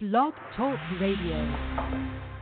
Blog Talk Radio.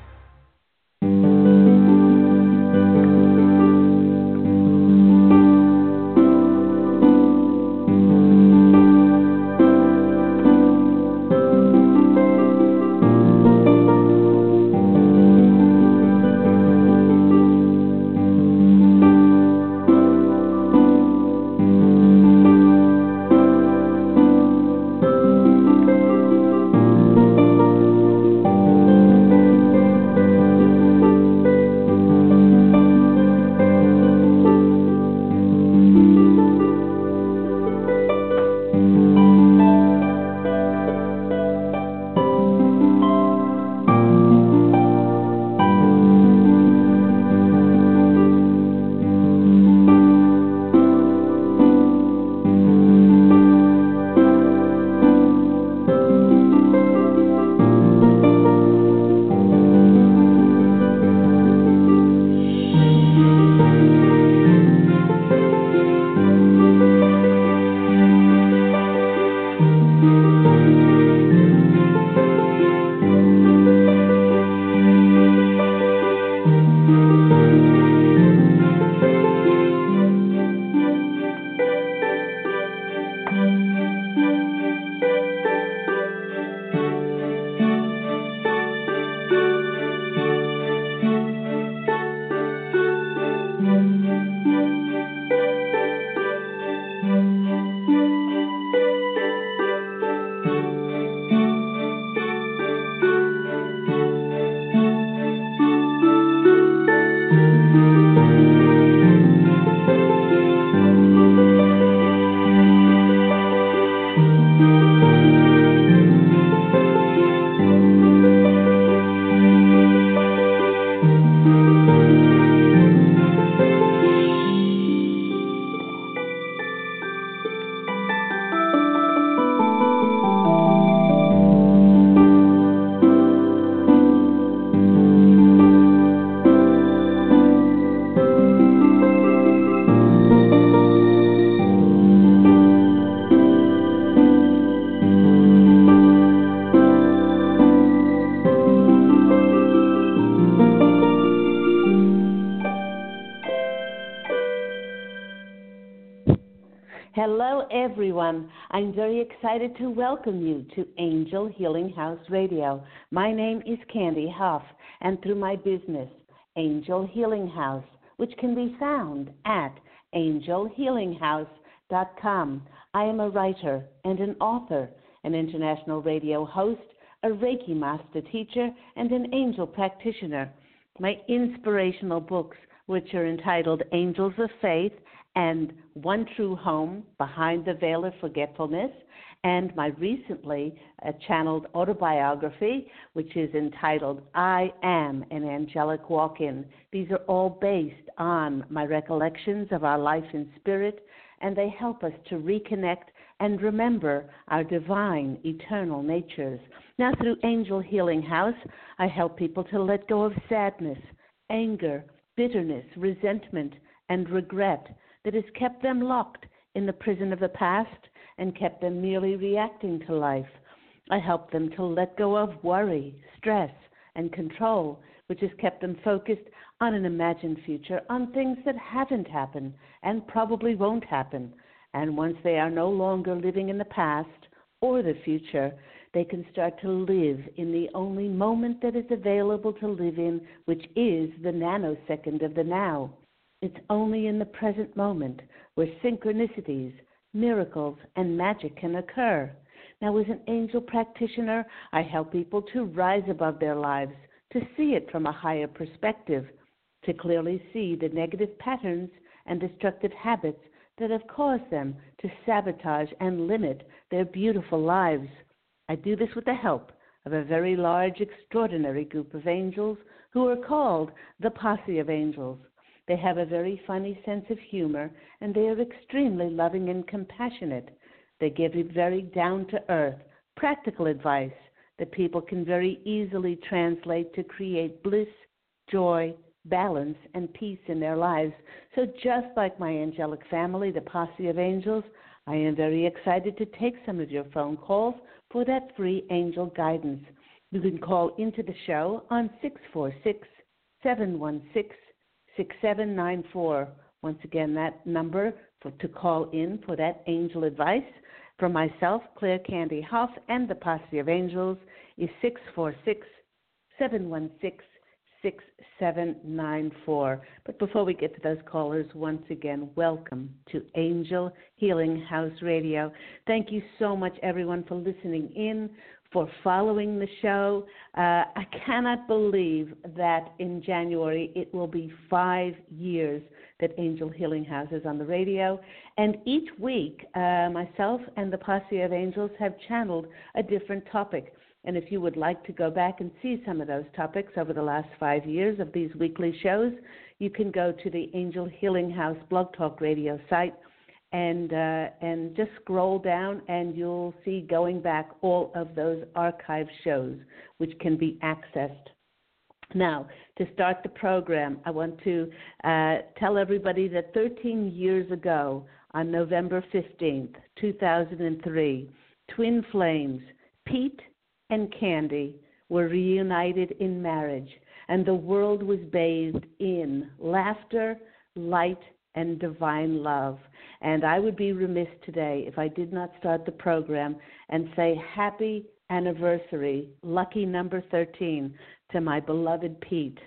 Excited to welcome you to Angel Healing House Radio. My name is Candy Hough, and through my business, Angel Healing House, which can be found at angelhealinghouse.com, I am a writer and an author, an international radio host, a Reiki master teacher, and an angel practitioner. My inspirational books, which are entitled Angels of Faith and One True Home Behind the Veil of Forgetfulness, and my recently uh, channeled autobiography, which is entitled I Am an Angelic Walk In. These are all based on my recollections of our life in spirit, and they help us to reconnect and remember our divine, eternal natures. Now, through Angel Healing House, I help people to let go of sadness, anger, bitterness, resentment, and regret that has kept them locked in the prison of the past and kept them merely reacting to life. I help them to let go of worry, stress, and control, which has kept them focused on an imagined future, on things that haven't happened and probably won't happen. And once they are no longer living in the past or the future, they can start to live in the only moment that is available to live in, which is the nanosecond of the now. It's only in the present moment where synchronicities, miracles, and magic can occur. Now, as an angel practitioner, I help people to rise above their lives, to see it from a higher perspective, to clearly see the negative patterns and destructive habits that have caused them to sabotage and limit their beautiful lives. I do this with the help of a very large, extraordinary group of angels who are called the Posse of Angels. They have a very funny sense of humor, and they are extremely loving and compassionate. They give you very down to earth, practical advice that people can very easily translate to create bliss, joy, balance, and peace in their lives. So, just like my angelic family, the posse of angels, I am very excited to take some of your phone calls for that free angel guidance. You can call into the show on 646 716 6794. Once again, that number for, to call in for that angel advice from myself, Claire Candy Hough, and the Posse of Angels is 646 716 6794. But before we get to those callers, once again, welcome to Angel Healing House Radio. Thank you so much, everyone, for listening in, for following the show. Uh, I cannot believe that in January it will be five years that Angel Healing House is on the radio. And each week, uh, myself and the Posse of Angels have channeled a different topic. And if you would like to go back and see some of those topics over the last five years of these weekly shows, you can go to the Angel Healing House Blog Talk Radio site and uh, and just scroll down and you'll see going back all of those archive shows which can be accessed. Now, to start the program, I want to uh, tell everybody that 13 years ago, on November 15th, 2003, twin flames, Pete and Candy, were reunited in marriage, and the world was bathed in laughter, light, and divine love. And I would be remiss today if I did not start the program and say happy anniversary, lucky number 13, to my beloved Pete.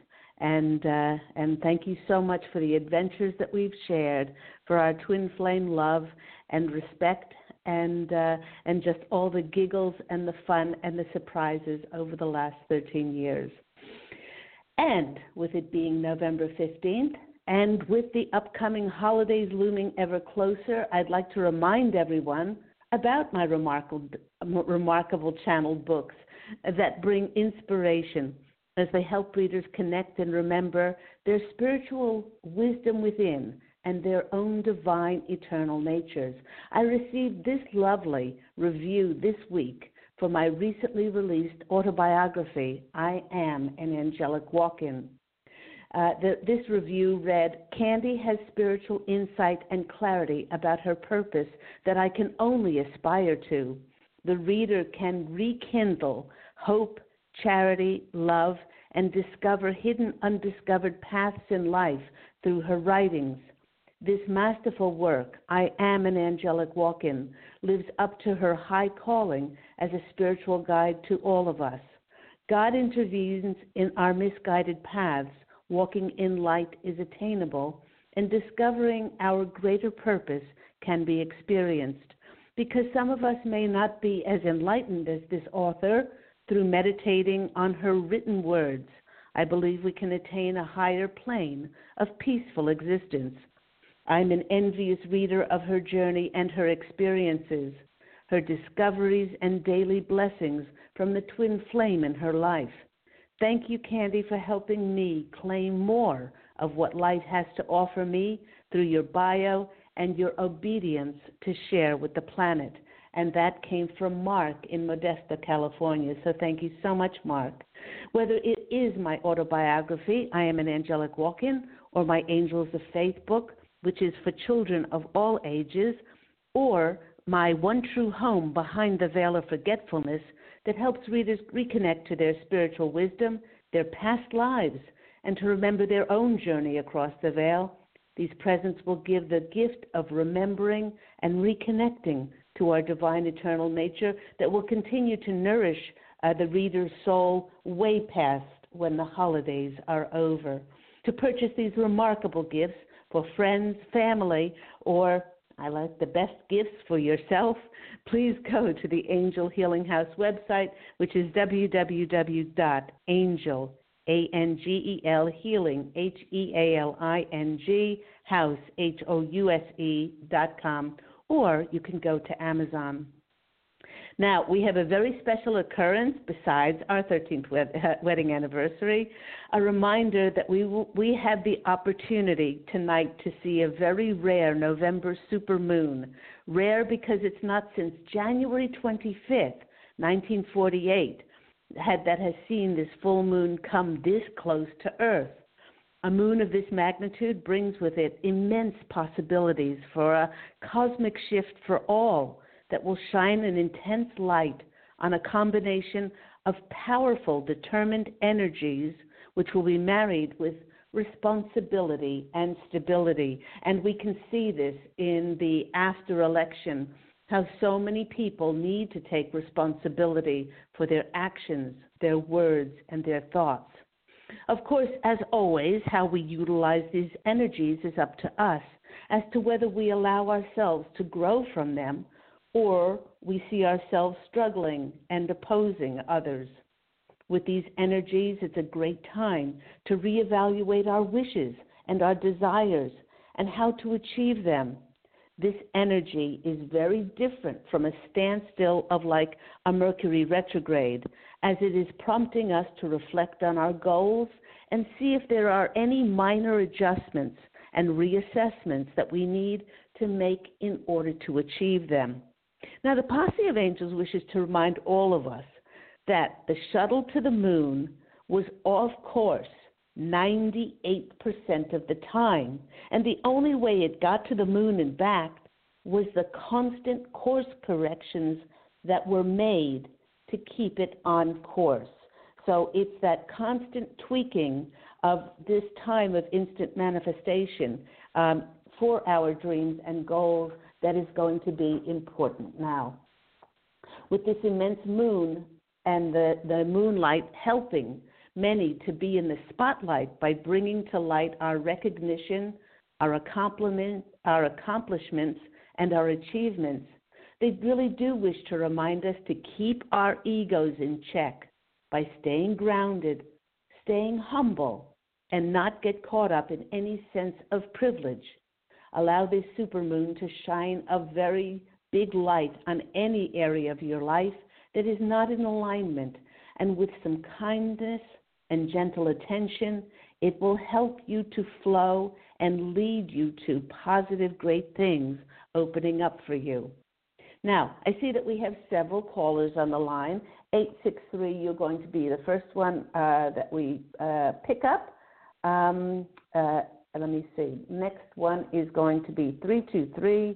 And uh, and thank you so much for the adventures that we've shared, for our twin flame love and respect, and uh, and just all the giggles and the fun and the surprises over the last 13 years. And with it being November 15th, and with the upcoming holidays looming ever closer, I'd like to remind everyone about my remarkable, remarkable channeled books that bring inspiration as they help readers connect and remember their spiritual wisdom within and their own divine eternal natures. I received this lovely review this week for my recently released autobiography, I Am an Angelic Walk In. Uh, the, this review read Candy has spiritual insight and clarity about her purpose that I can only aspire to. The reader can rekindle hope, charity, love, and discover hidden, undiscovered paths in life through her writings. This masterful work, I Am an Angelic Walk In, lives up to her high calling as a spiritual guide to all of us. God intervenes in our misguided paths. Walking in light is attainable, and discovering our greater purpose can be experienced. Because some of us may not be as enlightened as this author, through meditating on her written words, I believe we can attain a higher plane of peaceful existence. I'm an envious reader of her journey and her experiences, her discoveries and daily blessings from the twin flame in her life. Thank you, Candy, for helping me claim more of what life has to offer me through your bio and your obedience to share with the planet and that came from Mark in Modesto, California. So thank you so much, Mark. Whether it is my autobiography, I Am an Angelic Walk In, or my Angels of Faith book, which is for children of all ages, or my One True Home Behind the Veil of Forgetfulness that helps readers reconnect to their spiritual wisdom, their past lives, and to remember their own journey across the veil. These presents will give the gift of remembering and reconnecting to our divine eternal nature that will continue to nourish uh, the reader's soul way past when the holidays are over. To purchase these remarkable gifts for friends, family, or I like the best gifts for yourself, please go to the Angel Healing House website, which is www.angel, A-N-G-E-L, healing, H-E-A-L-I-N-G, house, H-O-U-S-E dot com, or you can go to Amazon. Now, we have a very special occurrence besides our 13th wed- uh, wedding anniversary, a reminder that we, will, we have the opportunity tonight to see a very rare November supermoon. Rare because it's not since January 25th, 1948, had, that has seen this full moon come this close to Earth. A moon of this magnitude brings with it immense possibilities for a cosmic shift for all that will shine an intense light on a combination of powerful, determined energies which will be married with responsibility and stability. And we can see this in the after election, how so many people need to take responsibility for their actions, their words, and their thoughts. Of course, as always, how we utilize these energies is up to us as to whether we allow ourselves to grow from them or we see ourselves struggling and opposing others. With these energies, it's a great time to reevaluate our wishes and our desires and how to achieve them. This energy is very different from a standstill of like a Mercury retrograde, as it is prompting us to reflect on our goals and see if there are any minor adjustments and reassessments that we need to make in order to achieve them. Now, the Posse of Angels wishes to remind all of us that the shuttle to the moon was off course 98% of the time, and the only way it got to the moon and back was the constant course corrections that were made to keep it on course. So it's that constant tweaking of this time of instant manifestation um, for our dreams and goals that is going to be important now. With this immense moon and the, the moonlight helping many to be in the spotlight by bringing to light our recognition, our, accomplishment, our accomplishments, and our achievements, they really do wish to remind us to keep our egos in check by staying grounded, staying humble, and not get caught up in any sense of privilege. Allow this supermoon to shine a very big light on any area of your life that is not in alignment, and with some kindness and gentle attention, it will help you to flow and lead you to positive, great things opening up for you. Now, I see that we have several callers on the line. 863, you're going to be the first one uh, that we uh, pick up. Um, uh, let me see. Next one is going to be 323.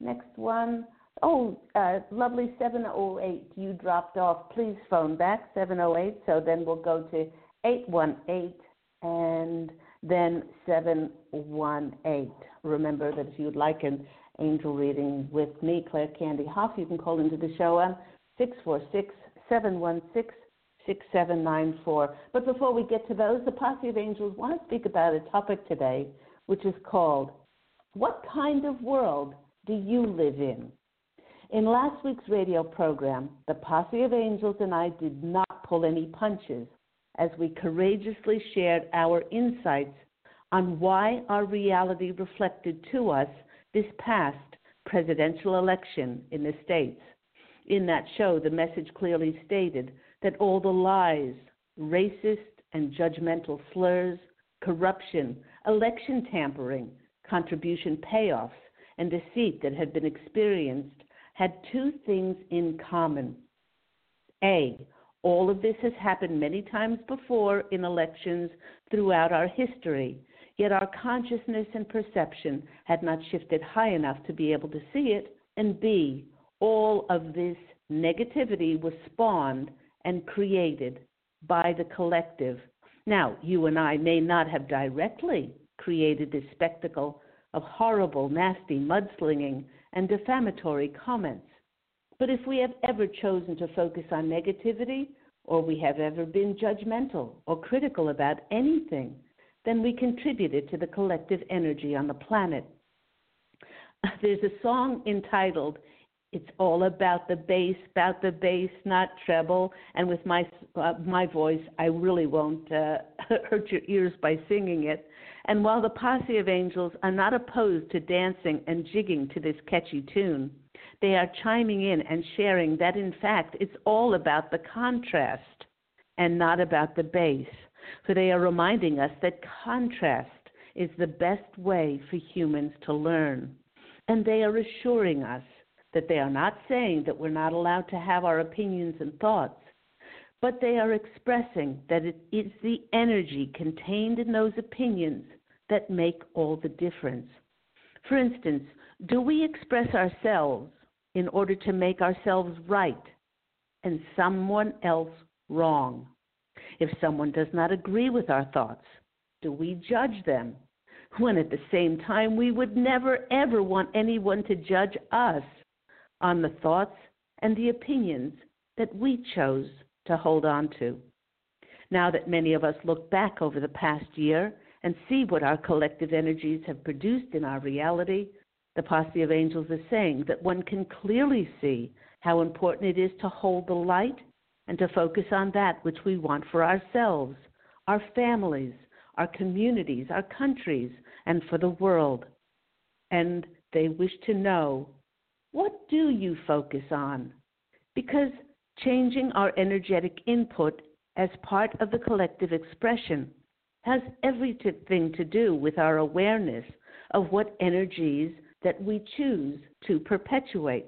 Next one. Oh, uh, lovely 708. You dropped off. Please phone back 708. So then we'll go to 818 and then 718. Remember that if you'd like an angel reading with me, Claire Candy Hough, you can call into the show on 646 716 6794. But before we get to those, the Posse of Angels want to speak about a topic today, which is called What Kind of World Do You Live In? In last week's radio program, the Posse of Angels and I did not pull any punches as we courageously shared our insights on why our reality reflected to us this past presidential election in the States. In that show, the message clearly stated that all the lies, racist and judgmental slurs, corruption, election tampering, contribution payoffs, and deceit that had been experienced had two things in common. A, all of this has happened many times before in elections throughout our history, yet our consciousness and perception had not shifted high enough to be able to see it. And B, all of this negativity was spawned and created by the collective. Now, you and I may not have directly created this spectacle of horrible, nasty mudslinging and defamatory comments. But if we have ever chosen to focus on negativity, or we have ever been judgmental or critical about anything, then we contributed to the collective energy on the planet. There's a song entitled it's all about the bass, about the bass, not treble. And with my uh, my voice, I really won't uh, hurt your ears by singing it. And while the posse of angels are not opposed to dancing and jigging to this catchy tune, they are chiming in and sharing that in fact it's all about the contrast and not about the bass. So they are reminding us that contrast is the best way for humans to learn. And they are assuring us that they are not saying that we're not allowed to have our opinions and thoughts, but they are expressing that it is the energy contained in those opinions that make all the difference. For instance, do we express ourselves in order to make ourselves right? and someone else wrong? If someone does not agree with our thoughts, do we judge them? When at the same time we would never ever want anyone to judge us on the thoughts and the opinions that we chose to hold on to. Now that many of us look back over the past year and see what our collective energies have produced in our reality, the posse of angels is saying that one can clearly see how important it is to hold the light and to focus on that which we want for ourselves, our families, our communities, our countries, and for the world. And they wish to know what do you focus on? Because changing our energetic input as part of the collective expression has everything to do with our awareness of what energies that we choose to perpetuate.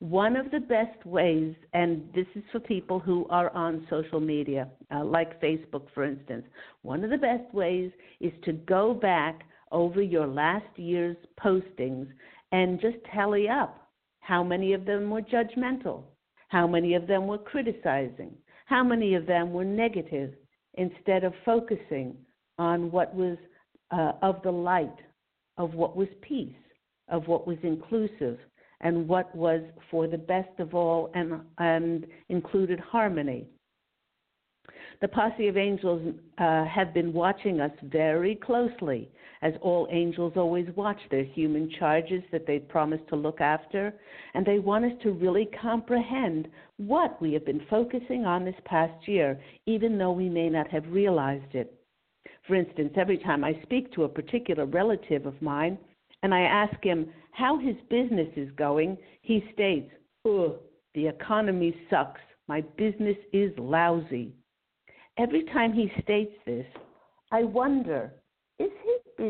One of the best ways, and this is for people who are on social media, uh, like Facebook, for instance, one of the best ways is to go back over your last year's postings and just tally up how many of them were judgmental, how many of them were criticizing, how many of them were negative, instead of focusing on what was uh, of the light, of what was peace, of what was inclusive, and what was for the best of all and, and included harmony. The posse of angels uh, have been watching us very closely, as all angels always watch their human charges that they promise to look after, and they want us to really comprehend what we have been focusing on this past year, even though we may not have realized it. For instance, every time I speak to a particular relative of mine and I ask him how his business is going, he states, Ugh, the economy sucks. My business is lousy. Every time he states this, I wonder is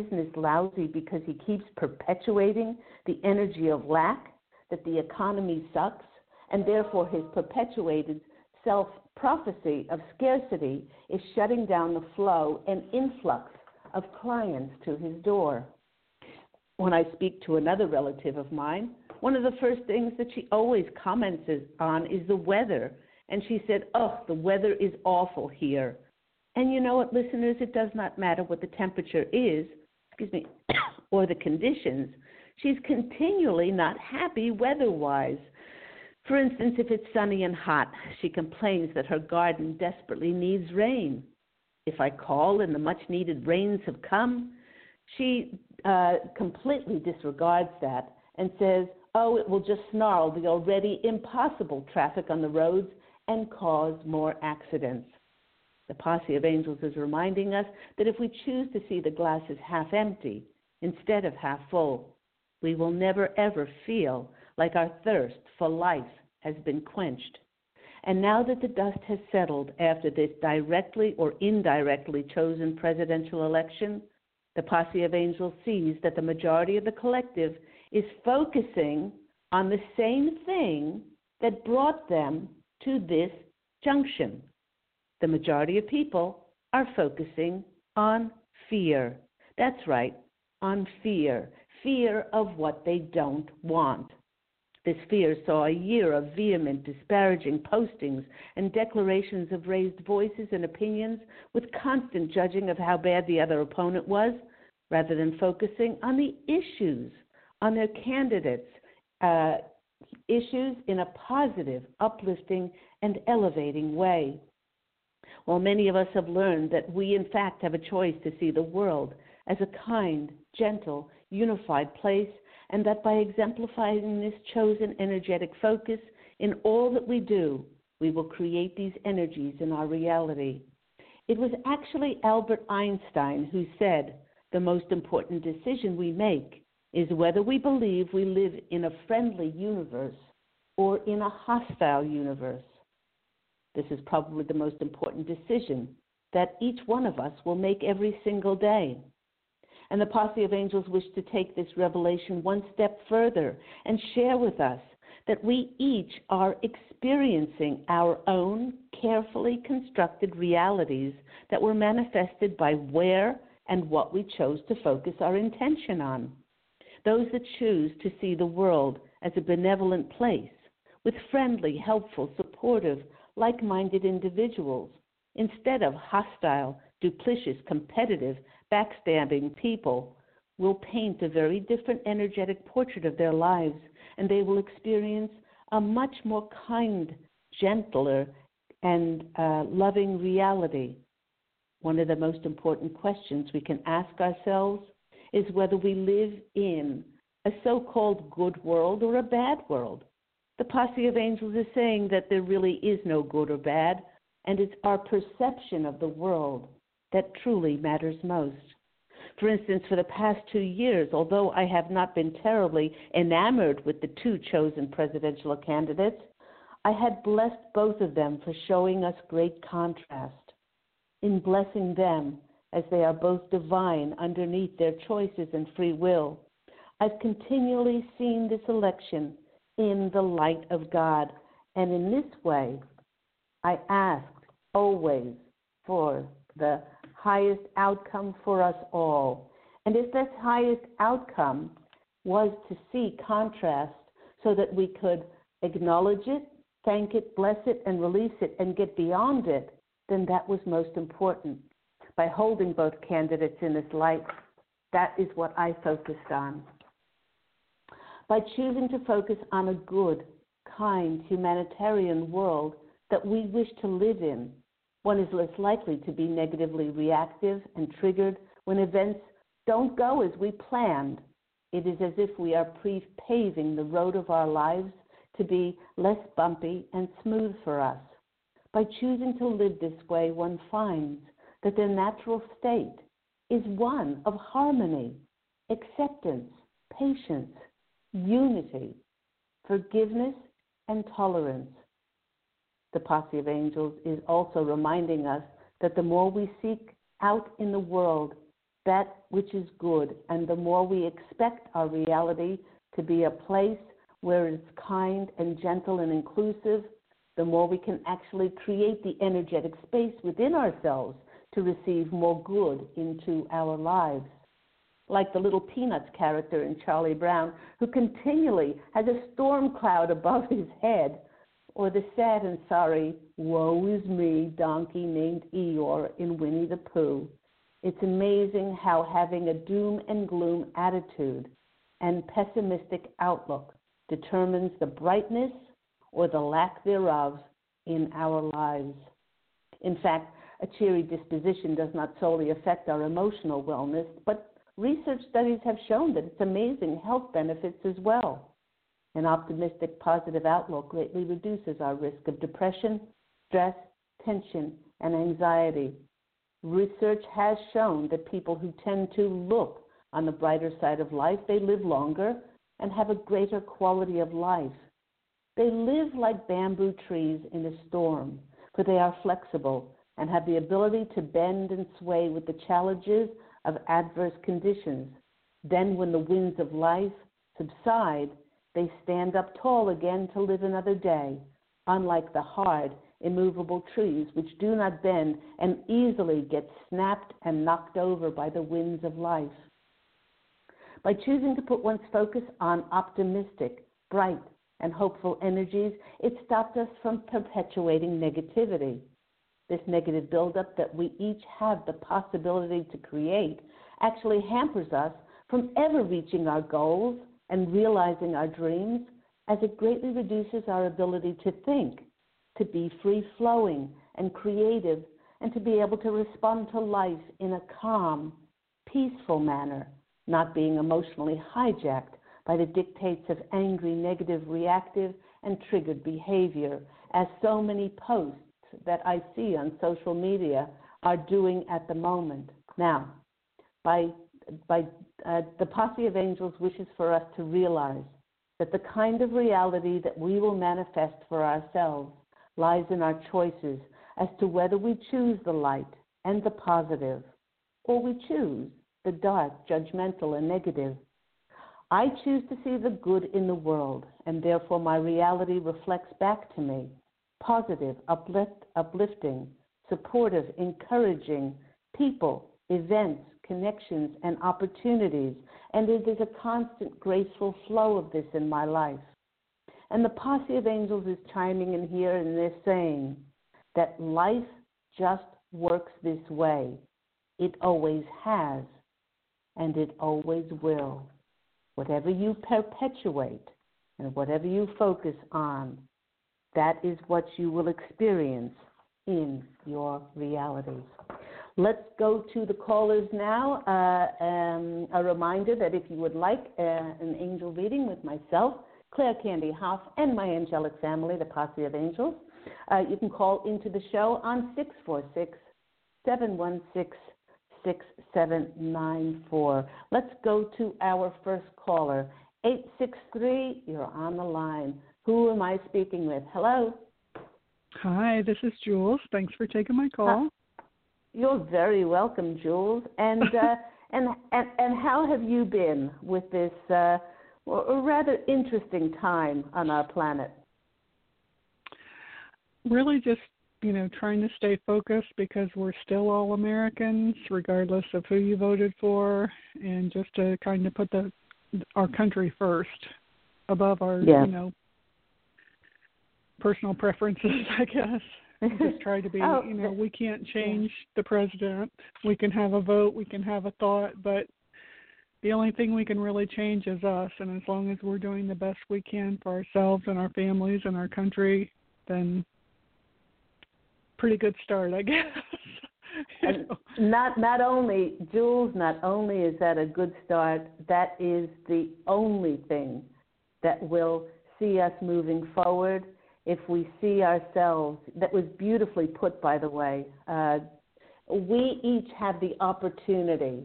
business lousy because he keeps perpetuating the energy of lack, that the economy sucks, and therefore his perpetuated self prophecy of scarcity is shutting down the flow and influx of clients to his door. When I speak to another relative of mine, one of the first things that she always comments on is the weather. And she said, Oh, the weather is awful here. And you know what, listeners, it does not matter what the temperature is, excuse me, or the conditions. She's continually not happy weather wise. For instance, if it's sunny and hot, she complains that her garden desperately needs rain. If I call and the much needed rains have come, she uh, completely disregards that and says, oh, it will just snarl the already impossible traffic on the roads and cause more accidents. The posse of angels is reminding us that if we choose to see the glass as half empty instead of half full, we will never ever feel like our thirst for life has been quenched. And now that the dust has settled after this directly or indirectly chosen presidential election, the posse of angels sees that the majority of the collective is focusing on the same thing that brought them to this junction the majority of people are focusing on fear. That's right, on fear. Fear of what they don't want. This fear saw a year of vehement, disparaging postings and declarations of raised voices and opinions with constant judging of how bad the other opponent was, rather than focusing on the issues, on their candidates, uh, issues in a positive, uplifting, and elevating way. While many of us have learned that we, in fact, have a choice to see the world as a kind, gentle, unified place, and that by exemplifying this chosen energetic focus in all that we do, we will create these energies in our reality. It was actually Albert Einstein who said the most important decision we make is whether we believe we live in a friendly universe or in a hostile universe. This is probably the most important decision that each one of us will make every single day. And the posse of angels wish to take this revelation one step further and share with us that we each are experiencing our own carefully constructed realities that were manifested by where and what we chose to focus our intention on. Those that choose to see the world as a benevolent place with friendly, helpful, supportive, like minded individuals instead of hostile, duplicitous, competitive, backstabbing people will paint a very different energetic portrait of their lives and they will experience a much more kind, gentler, and uh, loving reality. One of the most important questions we can ask ourselves is whether we live in a so called good world or a bad world. The posse of angels is saying that there really is no good or bad, and it's our perception of the world that truly matters most. For instance, for the past two years, although I have not been terribly enamored with the two chosen presidential candidates, I had blessed both of them for showing us great contrast. In blessing them, as they are both divine underneath their choices and free will, I've continually seen this election in the light of God. And in this way, I asked always for the highest outcome for us all. And if this highest outcome was to see contrast so that we could acknowledge it, thank it, bless it, and release it and get beyond it, then that was most important. By holding both candidates in this light, that is what I focused on. By choosing to focus on a good, kind, humanitarian world that we wish to live in, one is less likely to be negatively reactive and triggered when events don't go as we planned. It is as if we are pre paving the road of our lives to be less bumpy and smooth for us. By choosing to live this way, one finds that their natural state is one of harmony, acceptance, patience, unity, forgiveness, and tolerance. The posse of angels is also reminding us that the more we seek out in the world that which is good, and the more we expect our reality to be a place where it's kind and gentle and inclusive, the more we can actually create the energetic space within ourselves to receive more good into our lives like the little Peanuts character in Charlie Brown, who continually has a storm cloud above his head, or the sad and sorry, woe is me donkey named Eeyore in Winnie the Pooh. It's amazing how having a doom and gloom attitude and pessimistic outlook determines the brightness or the lack thereof in our lives. In fact, a cheery disposition does not solely affect our emotional wellness, but research studies have shown that it's amazing health benefits as well. An optimistic, positive outlook greatly reduces our risk of depression, stress, tension, and anxiety. Research has shown that people who tend to look on the brighter side of life, they live longer and have a greater quality of life. They live like bamboo trees in a storm, for they are flexible and have the ability to bend and sway with the challenges of adverse conditions. Then, when the winds of life subside, they stand up tall again to live another day, unlike the hard, immovable trees which do not bend and easily get snapped and knocked over by the winds of life. By choosing to put one's focus on optimistic, bright, and hopeful energies, it stopped us from perpetuating negativity. This negative buildup that we each have the possibility to create actually hampers us from ever reaching our goals and realizing our dreams, as it greatly reduces our ability to think, to be free flowing and creative, and to be able to respond to life in a calm, peaceful manner, not being emotionally hijacked by the dictates of angry, negative, reactive, and triggered behavior, as so many posts that I see on social media are doing at the moment. Now, by, by uh, the posse of angels wishes for us to realize that the kind of reality that we will manifest for ourselves lies in our choices as to whether we choose the light and the positive, or we choose the dark, judgmental, and negative. I choose to see the good in the world, and therefore my reality reflects back to me positive, uplift, uplifting, supportive, encouraging people, events, connections, and opportunities. And it is a constant, graceful flow of this in my life. And the posse of angels is chiming in here and they're saying that life just works this way. It always has, and it always will. Whatever you perpetuate and whatever you focus on, that is what you will experience in your realities. Let's go to the callers now. Uh, um, a reminder that if you would like uh, an angel reading with myself, Claire Candy Hough, and my angelic family, the Posse of Angels, uh, you can call into the show on 646 716 6794. Let's go to our first caller, 863. You're on the line. Who am I speaking with? Hello. Hi, this is Jules. Thanks for taking my call. You're very welcome, Jules. And uh, and, and and how have you been with this uh, rather interesting time on our planet? Really, just you know, trying to stay focused because we're still all Americans, regardless of who you voted for, and just to kind of put the our country first above our yeah. you know personal preferences, I guess. Just try to be, oh, you know, we can't change the president. We can have a vote, we can have a thought, but the only thing we can really change is us. And as long as we're doing the best we can for ourselves and our families and our country, then pretty good start, I guess. and not not only Jules, not only is that a good start, that is the only thing that will see us moving forward if we see ourselves, that was beautifully put, by the way. Uh, we each have the opportunity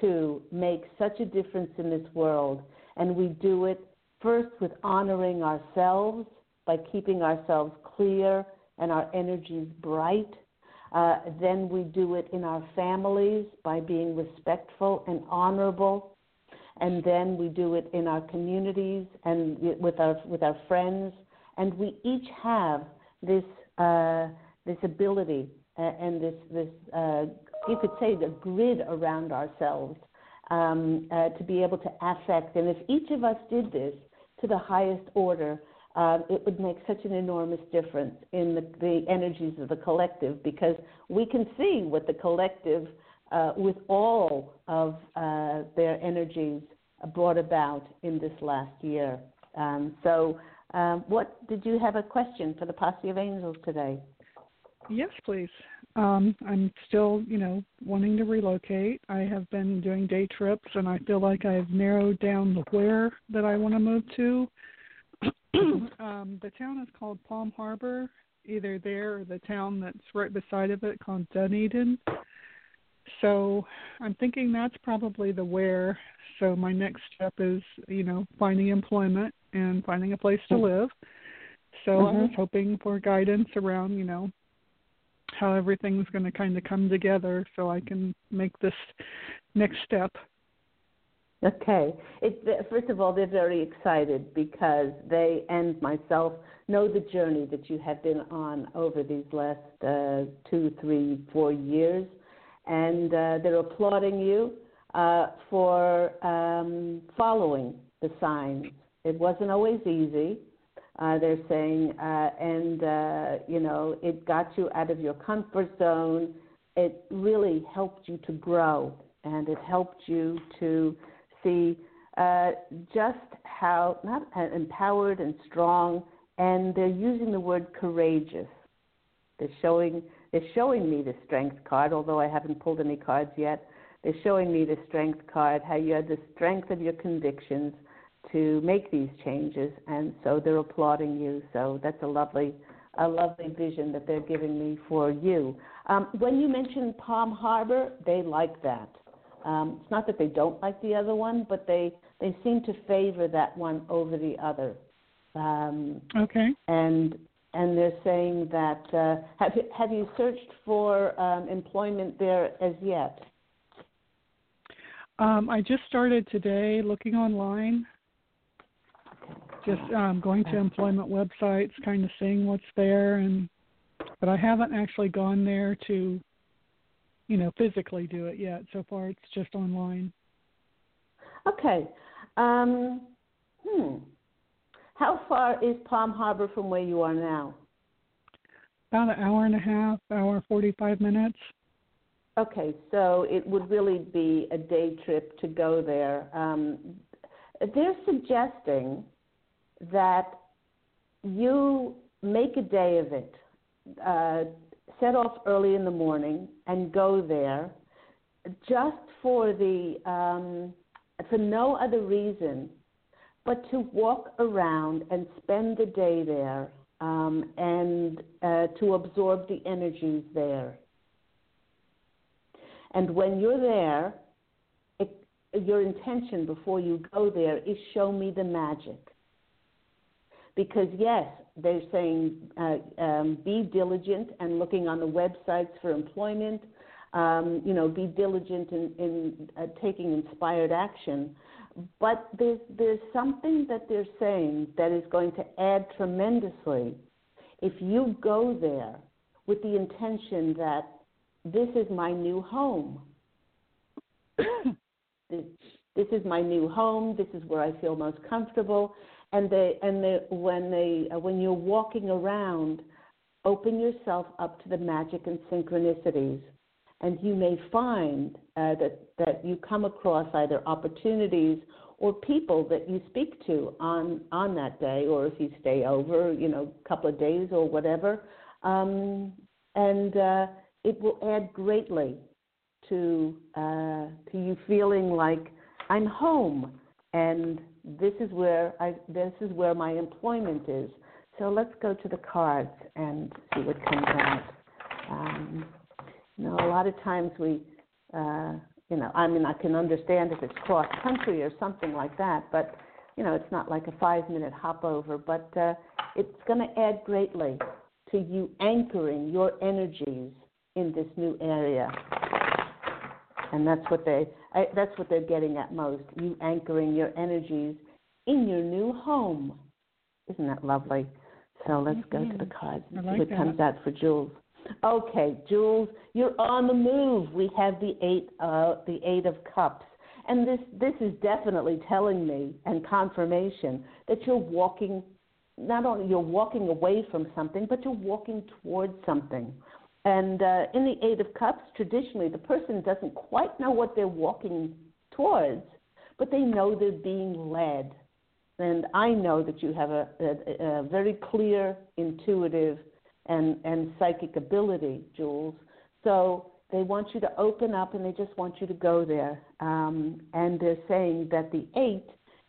to make such a difference in this world, and we do it first with honoring ourselves by keeping ourselves clear and our energies bright. Uh, then we do it in our families by being respectful and honorable. And then we do it in our communities and with our, with our friends and we each have this uh, this ability uh, and this this uh, you could say the grid around ourselves um, uh, to be able to affect. And if each of us did this to the highest order, uh, it would make such an enormous difference in the, the energies of the collective because we can see what the collective, uh, with all of their energies, brought about in this last year. Um, so um, what did you have a question for the posse of angels today? Yes, please. Um, I'm still, you know, wanting to relocate. I have been doing day trips, and I feel like I've narrowed down the where that I want to move to. um, the town is called Palm Harbor, either there or the town that's right beside of it called Dunedin. So I'm thinking that's probably the where. So my next step is, you know, finding employment and finding a place to mm-hmm. live. So mm-hmm. I was hoping for guidance around, you know, how everything's going to kind of come together so I can make this next step. Okay. It, first of all, they're very excited because they and myself know the journey that you have been on over these last uh, two, three, four years, and uh, they're applauding you uh, for um, following the signs it wasn't always easy. Uh, they're saying, uh, and uh, you know, it got you out of your comfort zone. It really helped you to grow, and it helped you to see uh, just how not empowered and strong. And they're using the word courageous. They're showing they're showing me the strength card, although I haven't pulled any cards yet. They're showing me the strength card, how you had the strength of your convictions, to make these changes, and so they're applauding you. So that's a lovely, a lovely vision that they're giving me for you. Um, when you mentioned Palm Harbor, they like that. Um, it's not that they don't like the other one, but they they seem to favor that one over the other. Um, okay. And and they're saying that uh, have you, have you searched for um, employment there as yet? Um, I just started today looking online just um, going to employment websites, kind of seeing what's there, and but I haven't actually gone there to, you know, physically do it yet. So far, it's just online. Okay. Um, hmm. How far is Palm Harbor from where you are now? About an hour and a half, hour forty five minutes. Okay, so it would really be a day trip to go there. Um, they're suggesting that you make a day of it. Uh, set off early in the morning and go there just for the um, for no other reason but to walk around and spend the day there um, and uh, to absorb the energies there. And when you're there, it, your intention before you go there is show me the magic. Because, yes, they're saying uh, um, be diligent and looking on the websites for employment. Um, you know, be diligent in, in uh, taking inspired action. But there's, there's something that they're saying that is going to add tremendously if you go there with the intention that this is my new home. this, this is my new home. This is where I feel most comfortable. And they and they when they uh, when you're walking around, open yourself up to the magic and synchronicities, and you may find uh, that that you come across either opportunities or people that you speak to on on that day, or if you stay over, you know, a couple of days or whatever, um, and uh, it will add greatly to uh, to you feeling like I'm home and this is where I this is where my employment is. So let's go to the cards and see what comes out. Um, you know, a lot of times we, uh, you know, I mean, I can understand if it's cross country or something like that, but you know, it's not like a five minute hop over, but uh, it's going to add greatly to you anchoring your energies in this new area. And that's what they I, that's what they're getting at most. You anchoring your energies in your new home. Isn't that lovely? So let's mm-hmm. go to the cards what that. comes out for Jules. Okay, Jules, you're on the move. We have the eight, uh, the eight of cups, and this this is definitely telling me and confirmation that you're walking. Not only you're walking away from something, but you're walking towards something. And uh, in the Eight of Cups, traditionally, the person doesn't quite know what they're walking towards, but they know they're being led. And I know that you have a, a, a very clear, intuitive, and, and psychic ability, Jules. So they want you to open up and they just want you to go there. Um, and they're saying that the eight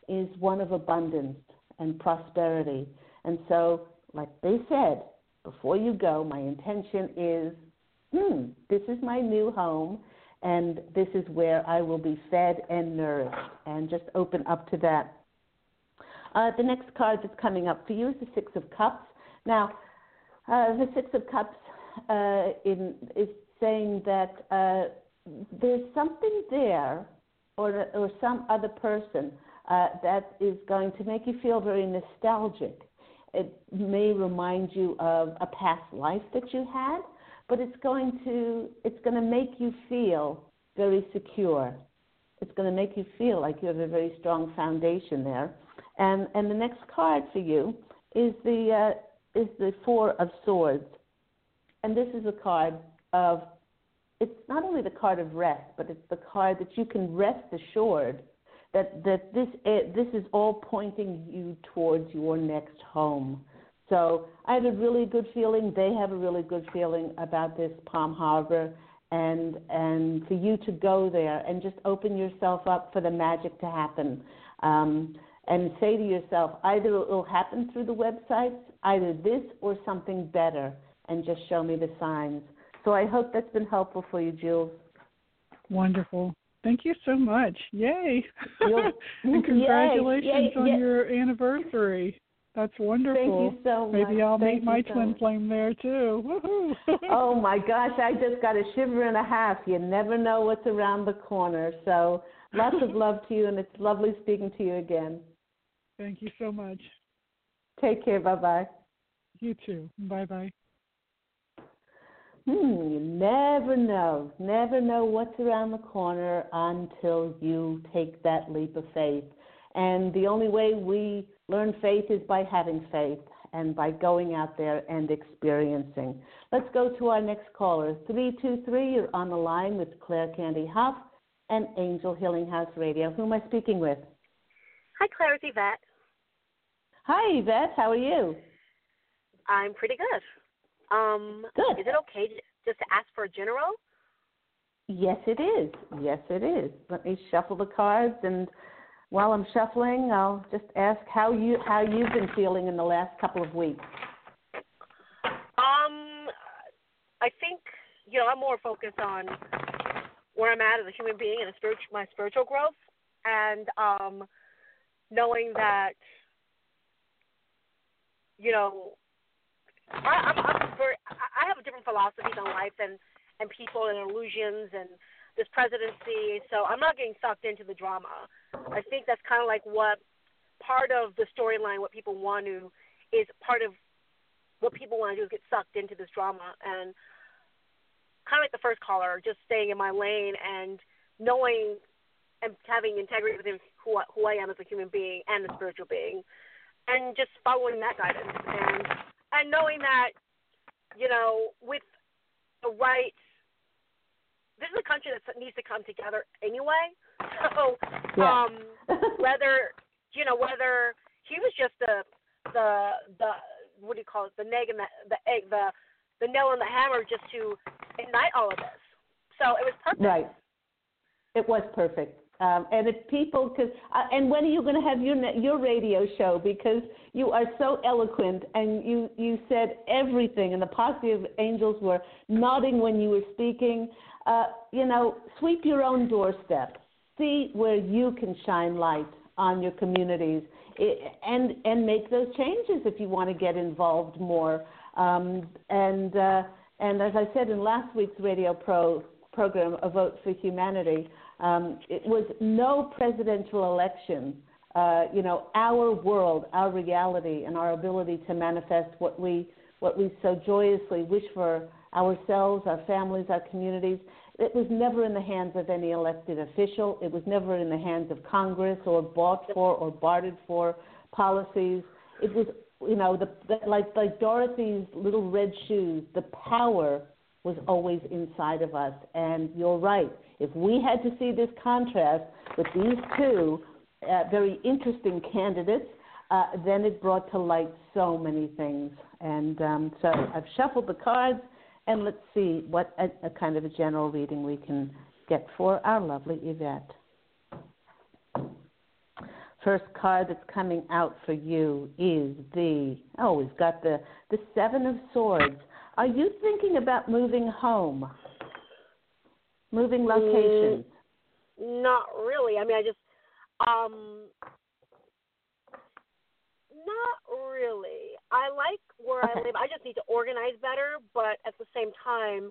is one of abundance and prosperity. And so, like they said, before you go, my intention is hmm, this is my new home, and this is where I will be fed and nourished, and just open up to that. Uh, the next card that's coming up for you is the Six of Cups. Now, uh, the Six of Cups uh, in, is saying that uh, there's something there, or, or some other person uh, that is going to make you feel very nostalgic it may remind you of a past life that you had, but it's going to it's going to make you feel very secure. It's going to make you feel like you have a very strong foundation there. And and the next card for you is the uh, is the Four of Swords, and this is a card of it's not only the card of rest, but it's the card that you can rest assured that that this eh, this is all pointing you towards your next home. So I have a really good feeling. They have a really good feeling about this Palm Harbor, and and for you to go there and just open yourself up for the magic to happen, um, and say to yourself, either it will happen through the websites, either this or something better, and just show me the signs. So I hope that's been helpful for you, Jules. Wonderful. Thank you so much. Yay. and congratulations yay, yay, on yay. your anniversary. That's wonderful. Thank you so much. Maybe I'll Thank meet my so twin flame there too. Woohoo. oh my gosh, I just got a shiver and a half. You never know what's around the corner. So lots of love to you and it's lovely speaking to you again. Thank you so much. Take care. Bye bye. You too. Bye bye. Hmm, you never know. Never know what's around the corner until you take that leap of faith. And the only way we Learn faith is by having faith and by going out there and experiencing. Let's go to our next caller. 323, you're on the line with Claire Candy Hough and Angel Healing House Radio. Who am I speaking with? Hi, Claire. It's Yvette. Hi, Yvette. How are you? I'm pretty good. Um, good. Is it okay just to ask for a general? Yes, it is. Yes, it is. Let me shuffle the cards, and while I'm shuffling, I'll just ask how you how you've been feeling in the last couple of weeks. Um, I think you know I'm more focused on where I'm at as a human being and a spiritual my spiritual growth, and um, knowing that you know I, I'm, I'm very I have a different philosophies on life than and people and illusions and this presidency. So I'm not getting sucked into the drama. I think that's kind of like what part of the storyline, what people want to, is part of what people want to do is get sucked into this drama and kind of like the first caller, just staying in my lane and knowing and having integrity within who who I am as a human being and a spiritual being, and just following that guidance and and knowing that you know with the right this is a country that needs to come together anyway. So yeah. um whether you know whether he was just the the the what do you call it the neg and the the egg the the nail and the hammer just to ignite all of this. So it was perfect. Right. It was perfect. Um, and if people, cause, uh, and when are you going to have your your radio show? Because you are so eloquent, and you you said everything, and the posse of angels were nodding when you were speaking. Uh, you know, sweep your own doorstep. See where you can shine light on your communities, and and make those changes if you want to get involved more. Um, and uh, and as I said in last week's radio pro program, A Vote for Humanity, um, it was no presidential election. Uh, you know, our world, our reality, and our ability to manifest what we what we so joyously wish for ourselves, our families, our communities. It was never in the hands of any elected official. It was never in the hands of Congress or bought for or bartered for policies. It was, you know, the, the like like Dorothy's little red shoes. The power was always inside of us. And you're right. If we had to see this contrast with these two uh, very interesting candidates, uh, then it brought to light so many things. And um, so I've shuffled the cards and let's see what a, a kind of a general reading we can get for our lovely Yvette. First card that's coming out for you is the oh, we've got the the Seven of Swords. Are you thinking about moving home? Moving mm, locations? Mm, not really. I mean, I just um not really. I like where okay. I live. I just need to organize better, but at the same time,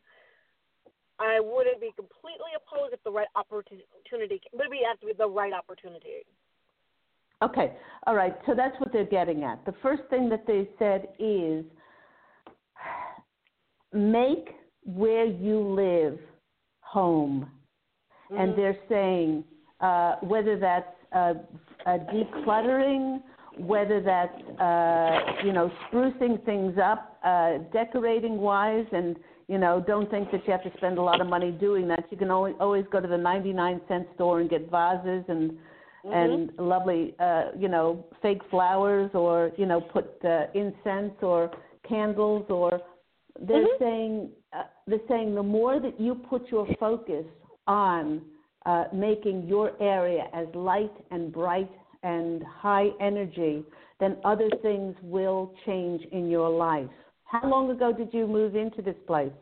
I wouldn't be completely opposed if the right opportunity. Would be have to be the right opportunity. Okay, all right. So that's what they're getting at. The first thing that they said is make where you live home, mm-hmm. and they're saying uh, whether that's uh, decluttering whether that's uh, you know sprucing things up, uh, decorating wise, and you know don't think that you have to spend a lot of money doing that. You can always always go to the 99 cent store and get vases and mm-hmm. and lovely uh, you know fake flowers or you know put uh, incense or candles or they're mm-hmm. saying uh, they're saying the more that you put your focus on uh, making your area as light and bright and high energy, then other things will change in your life. How long ago did you move into this place?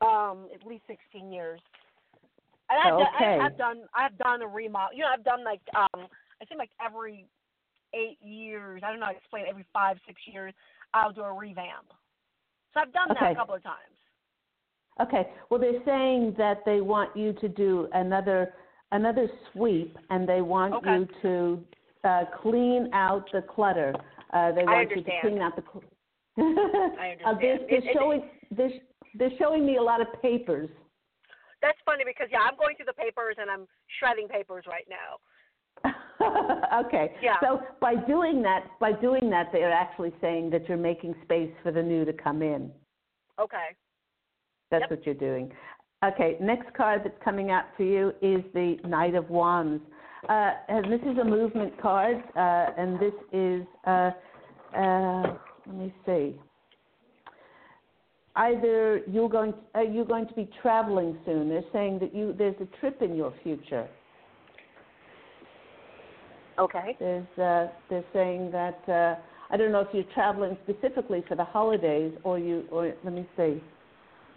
Um, at least sixteen years. And I've, okay. done, I've done I've done a remodel. You know, I've done like um, I think like every eight years. I don't know how to explain. Every five six years, I'll do a revamp. So I've done okay. that a couple of times. Okay. Well, they're saying that they want you to do another another sweep, and they want okay. you to uh, clean out the clutter. Uh, they want you to clean out the. Cl- I understand. uh, they're, they're showing they're, they're showing me a lot of papers. That's funny because yeah, I'm going through the papers and I'm shredding papers right now. okay. Yeah. So by doing that, by doing that, they're actually saying that you're making space for the new to come in. Okay. That's Yep. what you're doing. Okay. Next card that's coming out for you is the Knight of Wands, uh, and this is a movement card, uh, and this is. Uh, uh, let me see. Either you're going, are you going to be traveling soon? They're saying that you there's a trip in your future. Okay. There's, uh, they're saying that uh, I don't know if you're traveling specifically for the holidays or you, or let me see,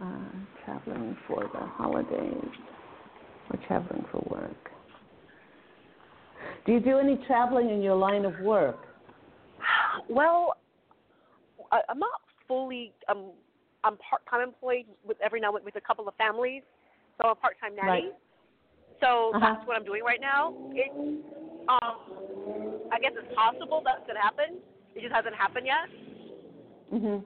uh, traveling for the holidays or traveling for work. Do you do any traveling in your line of work? Well, I, I'm not fully. Um, I'm part-time employed with every now and with a couple of families, so I'm a part-time nanny. Right. So Uh-huh. that's what I'm doing right now. It, um, I guess it's possible that's gonna happen. It just hasn't happened yet. Mhm.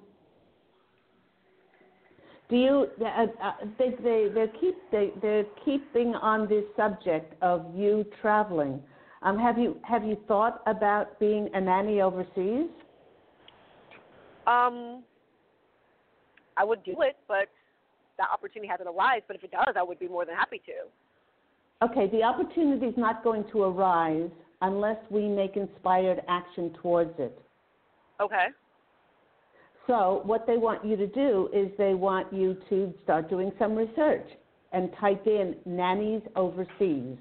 Do you? Uh, uh, they they they keep they they're keeping on this subject of you traveling. Um, have you have you thought about being a nanny overseas? Um, I would do it, but that opportunity hasn't arisen. But if it does, I would be more than happy to. Okay, the opportunity is not going to arise unless we make inspired action towards it. Okay. So, what they want you to do is they want you to start doing some research and type in nannies overseas,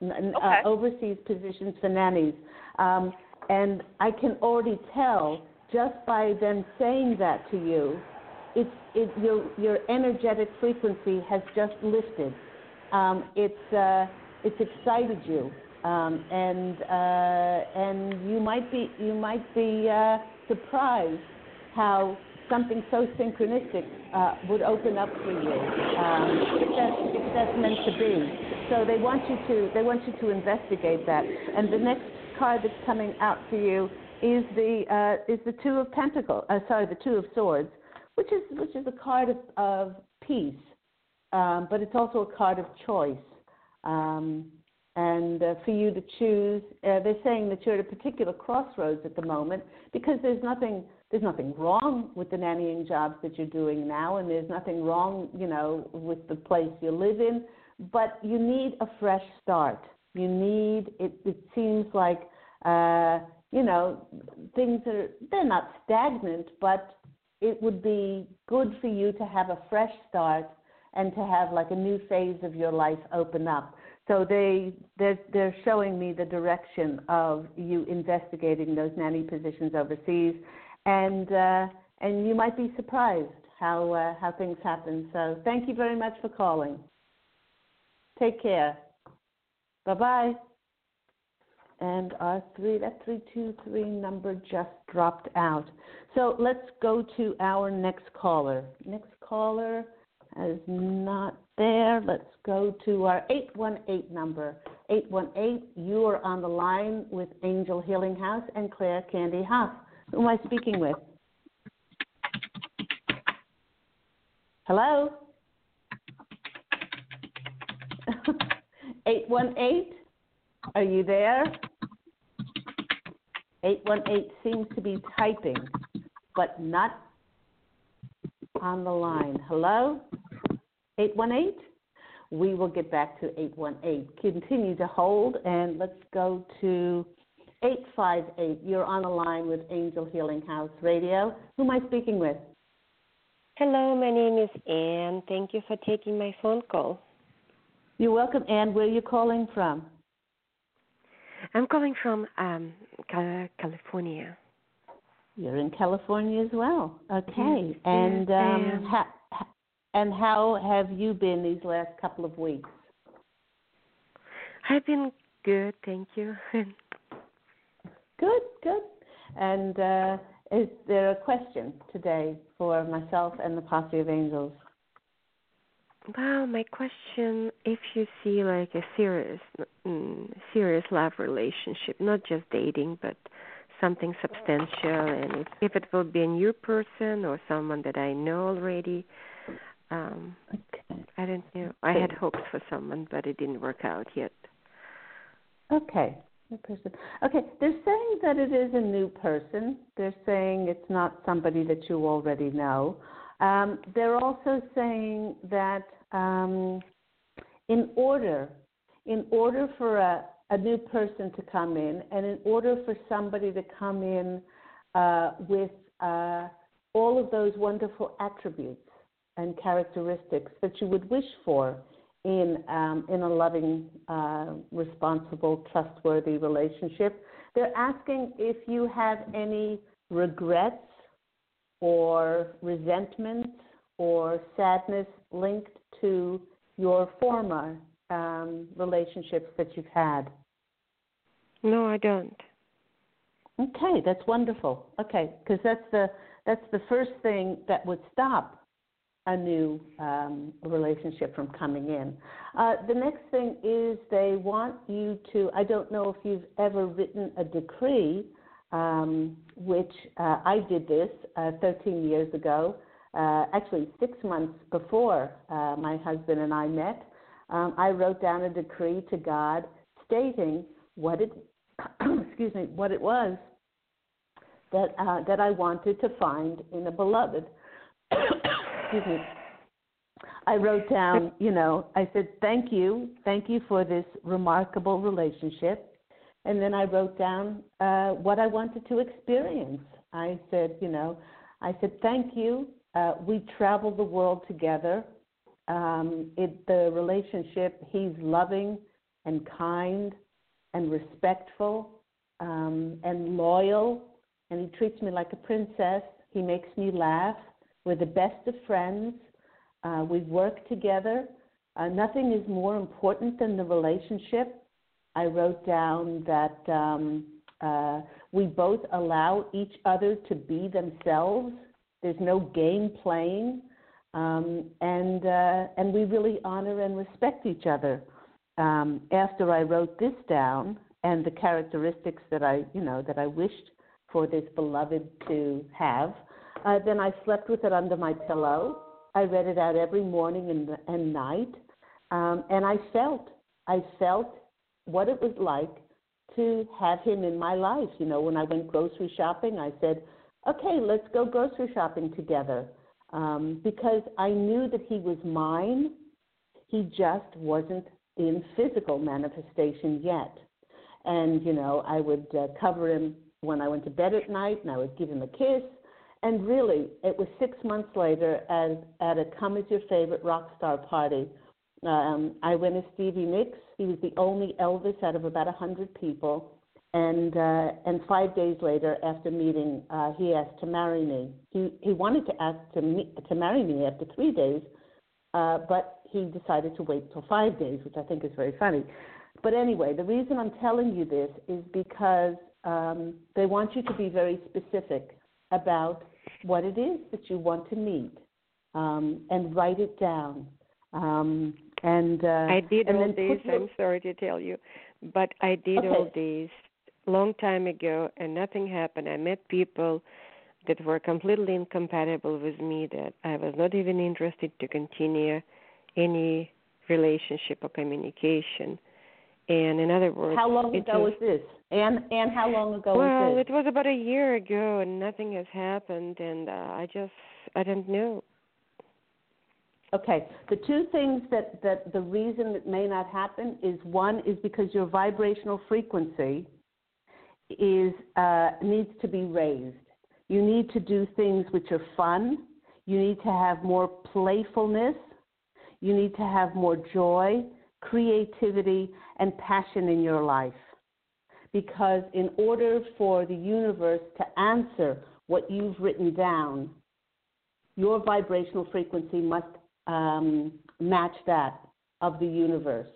n- uh, overseas positions for nannies. Um, and I can already tell just by them saying that to you, it's, it, your, your energetic frequency has just lifted. Um, it's, uh, it's excited you. Um, and uh, and you might be you might be uh, surprised how something so synchronistic uh, would open up for you um, if, that's, if that's meant to be. So they want you to they want you to investigate that. And the next card that's coming out for you is the uh, is the two of pentacles. Uh, sorry, the two of swords, which is which is a card of, of peace, um, but it's also a card of choice. Um, and uh, for you to choose, uh, they're saying that you're at a particular crossroads at the moment because there's nothing there's nothing wrong with the nannying jobs that you're doing now, and there's nothing wrong, you know, with the place you live in. But you need a fresh start. You need it. It seems like uh, you know things are they're not stagnant, but it would be good for you to have a fresh start and to have like a new phase of your life open up. So they they're, they're showing me the direction of you investigating those nanny positions overseas, and uh, and you might be surprised how uh, how things happen. So thank you very much for calling. Take care. Bye bye. And our three that three two three number just dropped out. So let's go to our next caller. Next caller is not there. Let's go to our 818 number. 818, you are on the line with Angel Healing House and Claire Candy Hough. Who am I speaking with? Hello? 818, are you there? 818 seems to be typing, but not on the line. Hello? 818? We will get back to 818. Continue to hold, and let's go to 858. You're on the line with Angel Healing House Radio. Who am I speaking with? Hello, my name is Anne. Thank you for taking my phone call. You're welcome, Anne. Where are you calling from? I'm calling from um, California. You're in California as well. Okay. Yes, and yes, um, ha- and how have you been these last couple of weeks? I've been good, thank you. Good, good. And uh, is there a question today for myself and the posse of angels? well, my question: If you see like a serious, mm, serious love relationship, not just dating, but something substantial, and if, if it will be a new person or someone that I know already, um, Okay. I don't know. I had hopes for someone, but it didn't work out yet. Okay. New person. Okay, they're saying that it is a new person. They're saying it's not somebody that you already know. Um, they're also saying that um, in order, in order for a, a new person to come in, and in order for somebody to come in uh, with uh, all of those wonderful attributes and characteristics that you would wish for in um, in a loving, uh, responsible, trustworthy relationship. They're asking if you have any regrets or resentment or sadness linked to your former um, relationships that you've had. No, I don't. Okay, that's wonderful. Okay, because that's the that's the first thing that would stop a new um, relationship from coming in. Uh, the next thing is they want you to. I don't know if you've ever written a decree, um, which uh, I did this uh, 13 years ago. Uh, actually, six months before uh, my husband and I met, um, I wrote down a decree to God stating what it, excuse me, what it was that uh, that I wanted to find in a beloved excuse me, I wrote down, you know, I said, thank you, thank you for this remarkable relationship. And then I wrote down uh, what I wanted to experience. I said, you know, I said, thank you. Uh, we travel the world together. Um, it, the relationship, he's loving and kind and respectful um, and loyal, and he treats me like a princess. He makes me laugh. We're the best of friends. Uh, we've worked together. Uh, nothing is more important than the relationship. I wrote down that um, uh, we both allow each other to be themselves. There's no game playing, um, and uh, and we really honor and respect each other. Um, after I wrote this down and the characteristics that I you know that I wished for this beloved to have, uh, then I slept with it under my pillow. I read it out every morning and, and night. Um, and I felt, I felt what it was like to have him in my life. You know, when I went grocery shopping, I said, okay, let's go grocery shopping together. Um, because I knew that he was mine. He just wasn't in physical manifestation yet. And, you know, I would uh, cover him when I went to bed at night and I would give him a kiss and really, it was six months later at, at a Come As Your Favorite rock star party. Um, I went as Stevie Nicks. He was the only Elvis out of about a 100 people. And, uh, and five days later, after meeting, uh, he asked to marry me. He, he wanted to ask to, me, to marry me after three days, uh, but he decided to wait till five days, which I think is very funny. But anyway, the reason I'm telling you this is because um, they want you to be very specific about what it is that you want to meet um, and write it down. Um, and uh, I did and all these. your- I'm sorry to tell you, but I did Okay. all these long time ago, and nothing happened. I met people that were completely incompatible with me. That I was not even interested to continue any relationship or communication. And in other words, How long ago was, was this? And and how long ago well, was this? it was about a year ago, and nothing has happened, and uh, I just I didn't know. Okay. The two things that, that the reason it may not happen is one is because your vibrational frequency is uh, needs to be raised. You need to do things which are fun. You need to have more playfulness. You need to have more joy, creativity, and passion in your life. Because in order for the universe to answer what you've written down, your vibrational frequency must um, match that of the universe,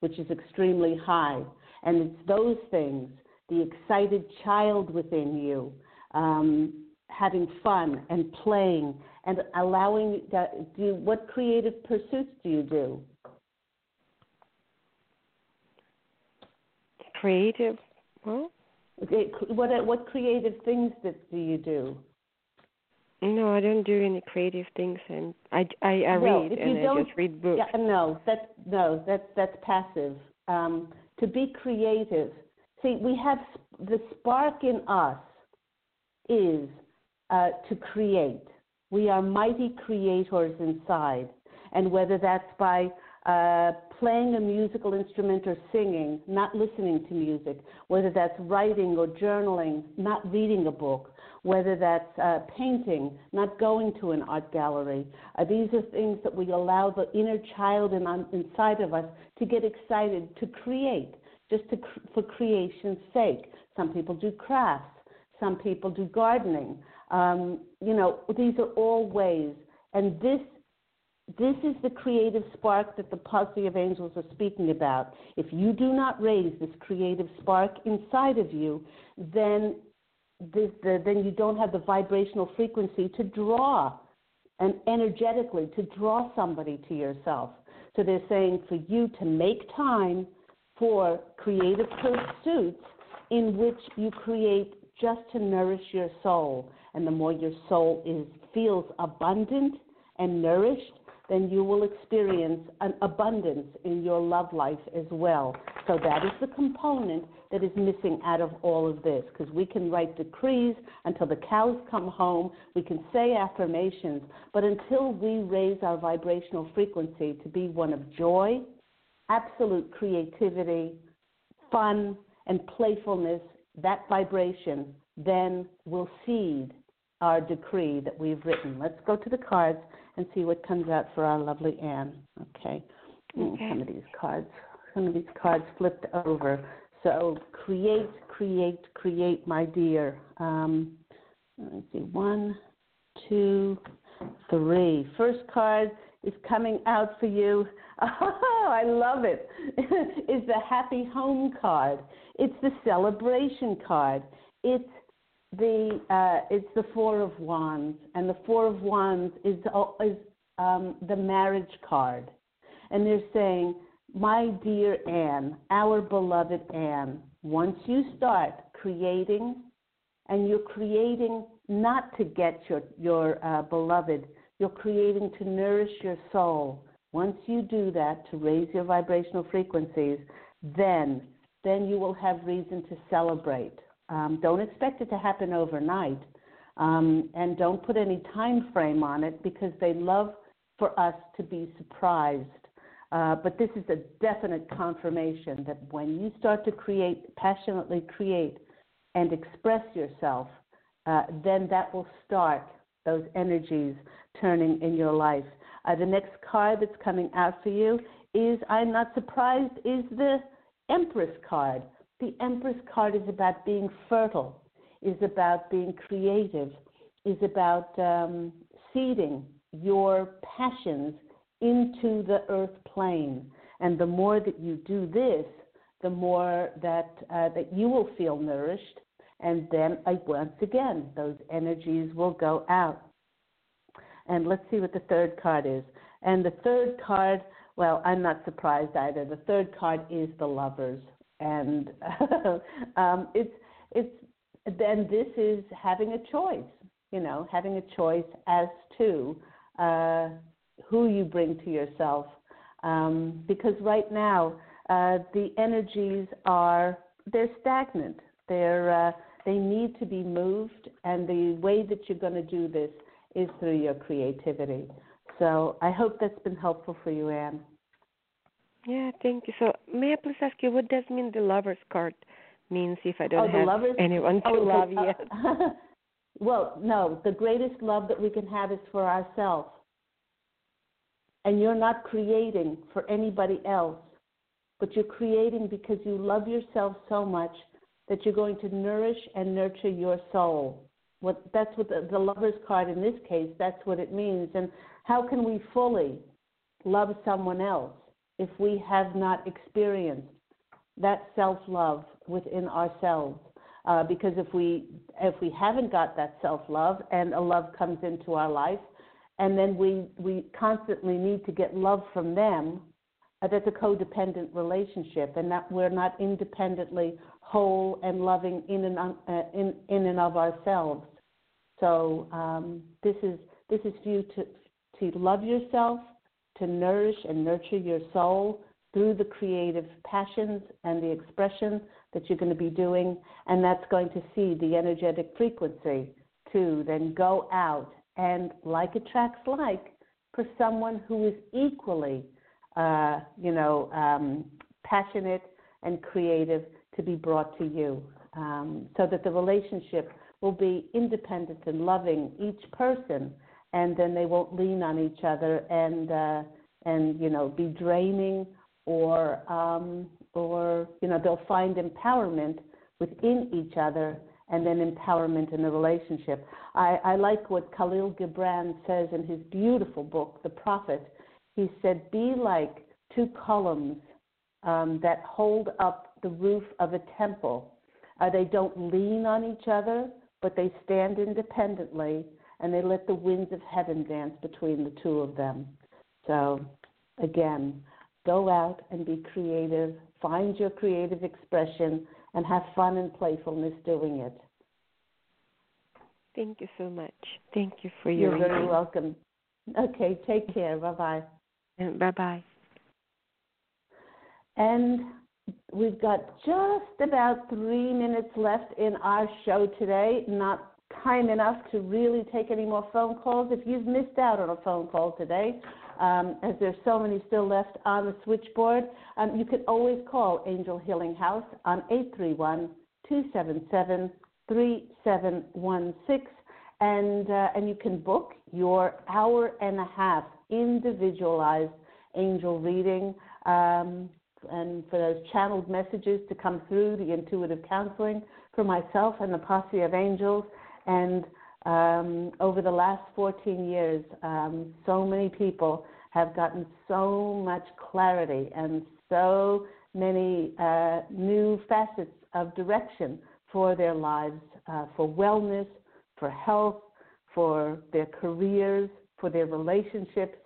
which is extremely high. And it's those things, the excited child within you, um, having fun and playing and allowing that. Do what creative pursuits do you do? Creative. Well, It- What what creative things that do you do? No, I don't do any creative things, and I I, I Well, read and I just read books. Yeah, no, that's no, that's that's passive. Um, to be creative, See, we have the spark in us is uh, to create. We are mighty creators inside. And whether that's by uh, playing a musical instrument or singing, not listening to music, whether that's writing or journaling, not reading a book, whether that's uh, painting, not going to an art gallery. Uh, these are things that we allow the inner child in, um, inside of us to get excited to create, just to, for creation's sake. Some people do crafts, some people do gardening. Um, you know, these are all ways. And this this is the creative spark that the posse of angels are speaking about. If you do not raise this creative spark inside of you, then this, the, then you don't have the vibrational frequency to draw and energetically to draw somebody to yourself. So they're saying for you to make time for creative pursuits in which you create just to nourish your soul. And the more your soul is feels abundant and nourished, then you will experience an abundance in your love life as well. So that is the component that is missing out of all of this because we can write decrees until the cows come home, we can say affirmations, but until we raise our vibrational frequency to be one of joy, absolute creativity, fun, and playfulness, that vibration then will seed our decree that we've written. Let's go to the cards and see what comes out for our lovely Anne. Okay. okay. Some of these cards, some of these cards flipped over. So create, create, create, my dear. Um, let me see. One, two, three. First card is coming out for you. Oh, I love it. it. is the happy home card. It's the celebration card. It's the uh, it's the Four of Wands, and the Four of Wands is is um, the marriage card, and they're saying, "My dear Anne, our beloved Anne, once you start creating, and you're creating not to get your your uh, beloved, you're creating to nourish your soul. Once you do that to raise your vibrational frequencies, then then you will have reason to celebrate." Um, don't expect it to happen overnight, um, and don't put any time frame on it because they love for us to be surprised. Uh, but this is a definite confirmation that when you start to create, passionately create, and express yourself, uh, then that will start those energies turning in your life. Uh, the next card that's coming out for you is I'm not surprised is the Empress card. The Empress card is about being fertile, is about being creative, is about um, seeding your passions into the earth plane. And the more that you do this, the more that uh, that you will feel nourished, and then uh, once again those energies will go out. And let's see what the third card is. And the third card, well, I'm not surprised either. The third card is the lovers and um, it's it's then this is having a choice, you know, having a choice as to uh, who you bring to yourself, um, because right now uh, the energies are they're stagnant. They're uh, they need to be moved, and the way that you're going to do this is through your creativity. So I hope that's been helpful for you, Anne. Yeah, thank you. So, may I please ask you, what does mean the lover's card means if I don't oh, have lovers, anyone to oh, love uh, yet? well, no, the greatest love that we can have is for ourselves. And you're not creating for anybody else, but you're creating because you love yourself so much that you're going to nourish and nurture your soul. What that's what the, the lover's card in this case, that's what it means. And how can we fully love someone else? If we have not experienced that self love within ourselves. Uh, because if we if we haven't got that self love and a love comes into our life, and then we we constantly need to get love from them, uh, that's a codependent relationship, and that we're not independently whole and loving in and uh, in in and of ourselves. So um, this is this is for you to to love yourself to nourish and nurture your soul through the creative passions and the expression that you're going to be doing, and that's going to see the energetic frequency to then go out and like attracts like for someone who is equally, uh, you know, um, passionate and creative to be brought to you, um, so that the relationship will be independent and loving each person, and then they won't lean on each other and uh, and you know be draining or um, or you know they'll find empowerment within each other and then empowerment in the relationship. I, I like what Kahlil Gibran says in his beautiful book, The Prophet. He said, "Be like two columns um, that hold up the roof of a temple. Uh, they don't lean on each other, but they stand independently, and they let the winds of heaven dance between the two of them." So, again, go out and be creative, find your creative expression, and have fun and playfulness doing it. Thank you so much. Thank you for your. You're very welcome. Okay, take care. Bye bye. Bye bye. And we've got just about three minutes left in our show today. Not time enough to really take any more phone calls. If you've missed out on a phone call today, um, as there's so many still left on the switchboard, um, you can always call Angel Healing House on 831 277 3716 and uh, and you can book your hour and a half individualized angel reading um, and for those channeled messages to come through the intuitive counseling for myself and the posse of angels and um, over the last 14 years, um, so many people have gotten so much clarity and so many uh, new facets of direction for their lives, uh, for wellness, for health, for their careers, for their relationships.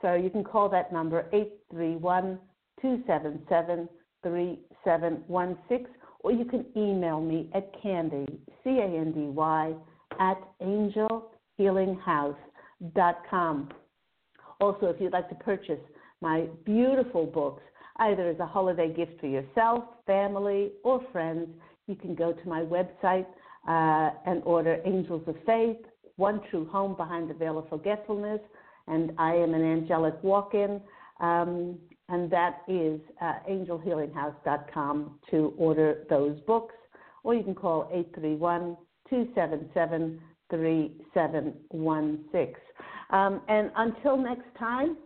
So you can call that number 831 277 3716, or you can email me at Candy, C A N D Y, at angelhealinghouse.com. Also, if you'd like to purchase my beautiful books, either as a holiday gift for yourself, family, or friends, you can go to my website uh, and order Angels of Faith, One True Home Behind the Veil of Forgetfulness, and I am an angelic walk in. Um, and that is uh, angelhealinghouse.com to order those books, or you can call 831 277 3716. Um, and until next time,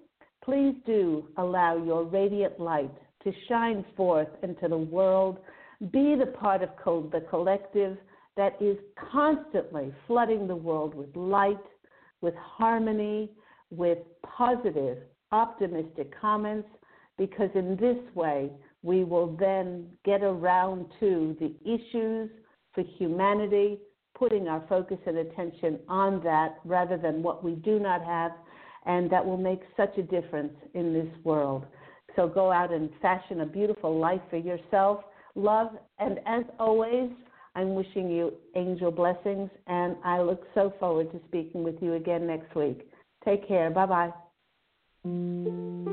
please do allow your radiant light to shine forth into the world. Be the part of co- the collective that is constantly flooding the world with light, with harmony, with positive, optimistic comments, because in this way we will then get around to the issues for humanity, putting our focus and attention on that rather than what we do not have, and that will make such a difference in this world. So go out and fashion a beautiful life for yourself. Love, and as always, I'm wishing you angel blessings, and I look so forward to speaking with you again next week. Take care. Bye bye.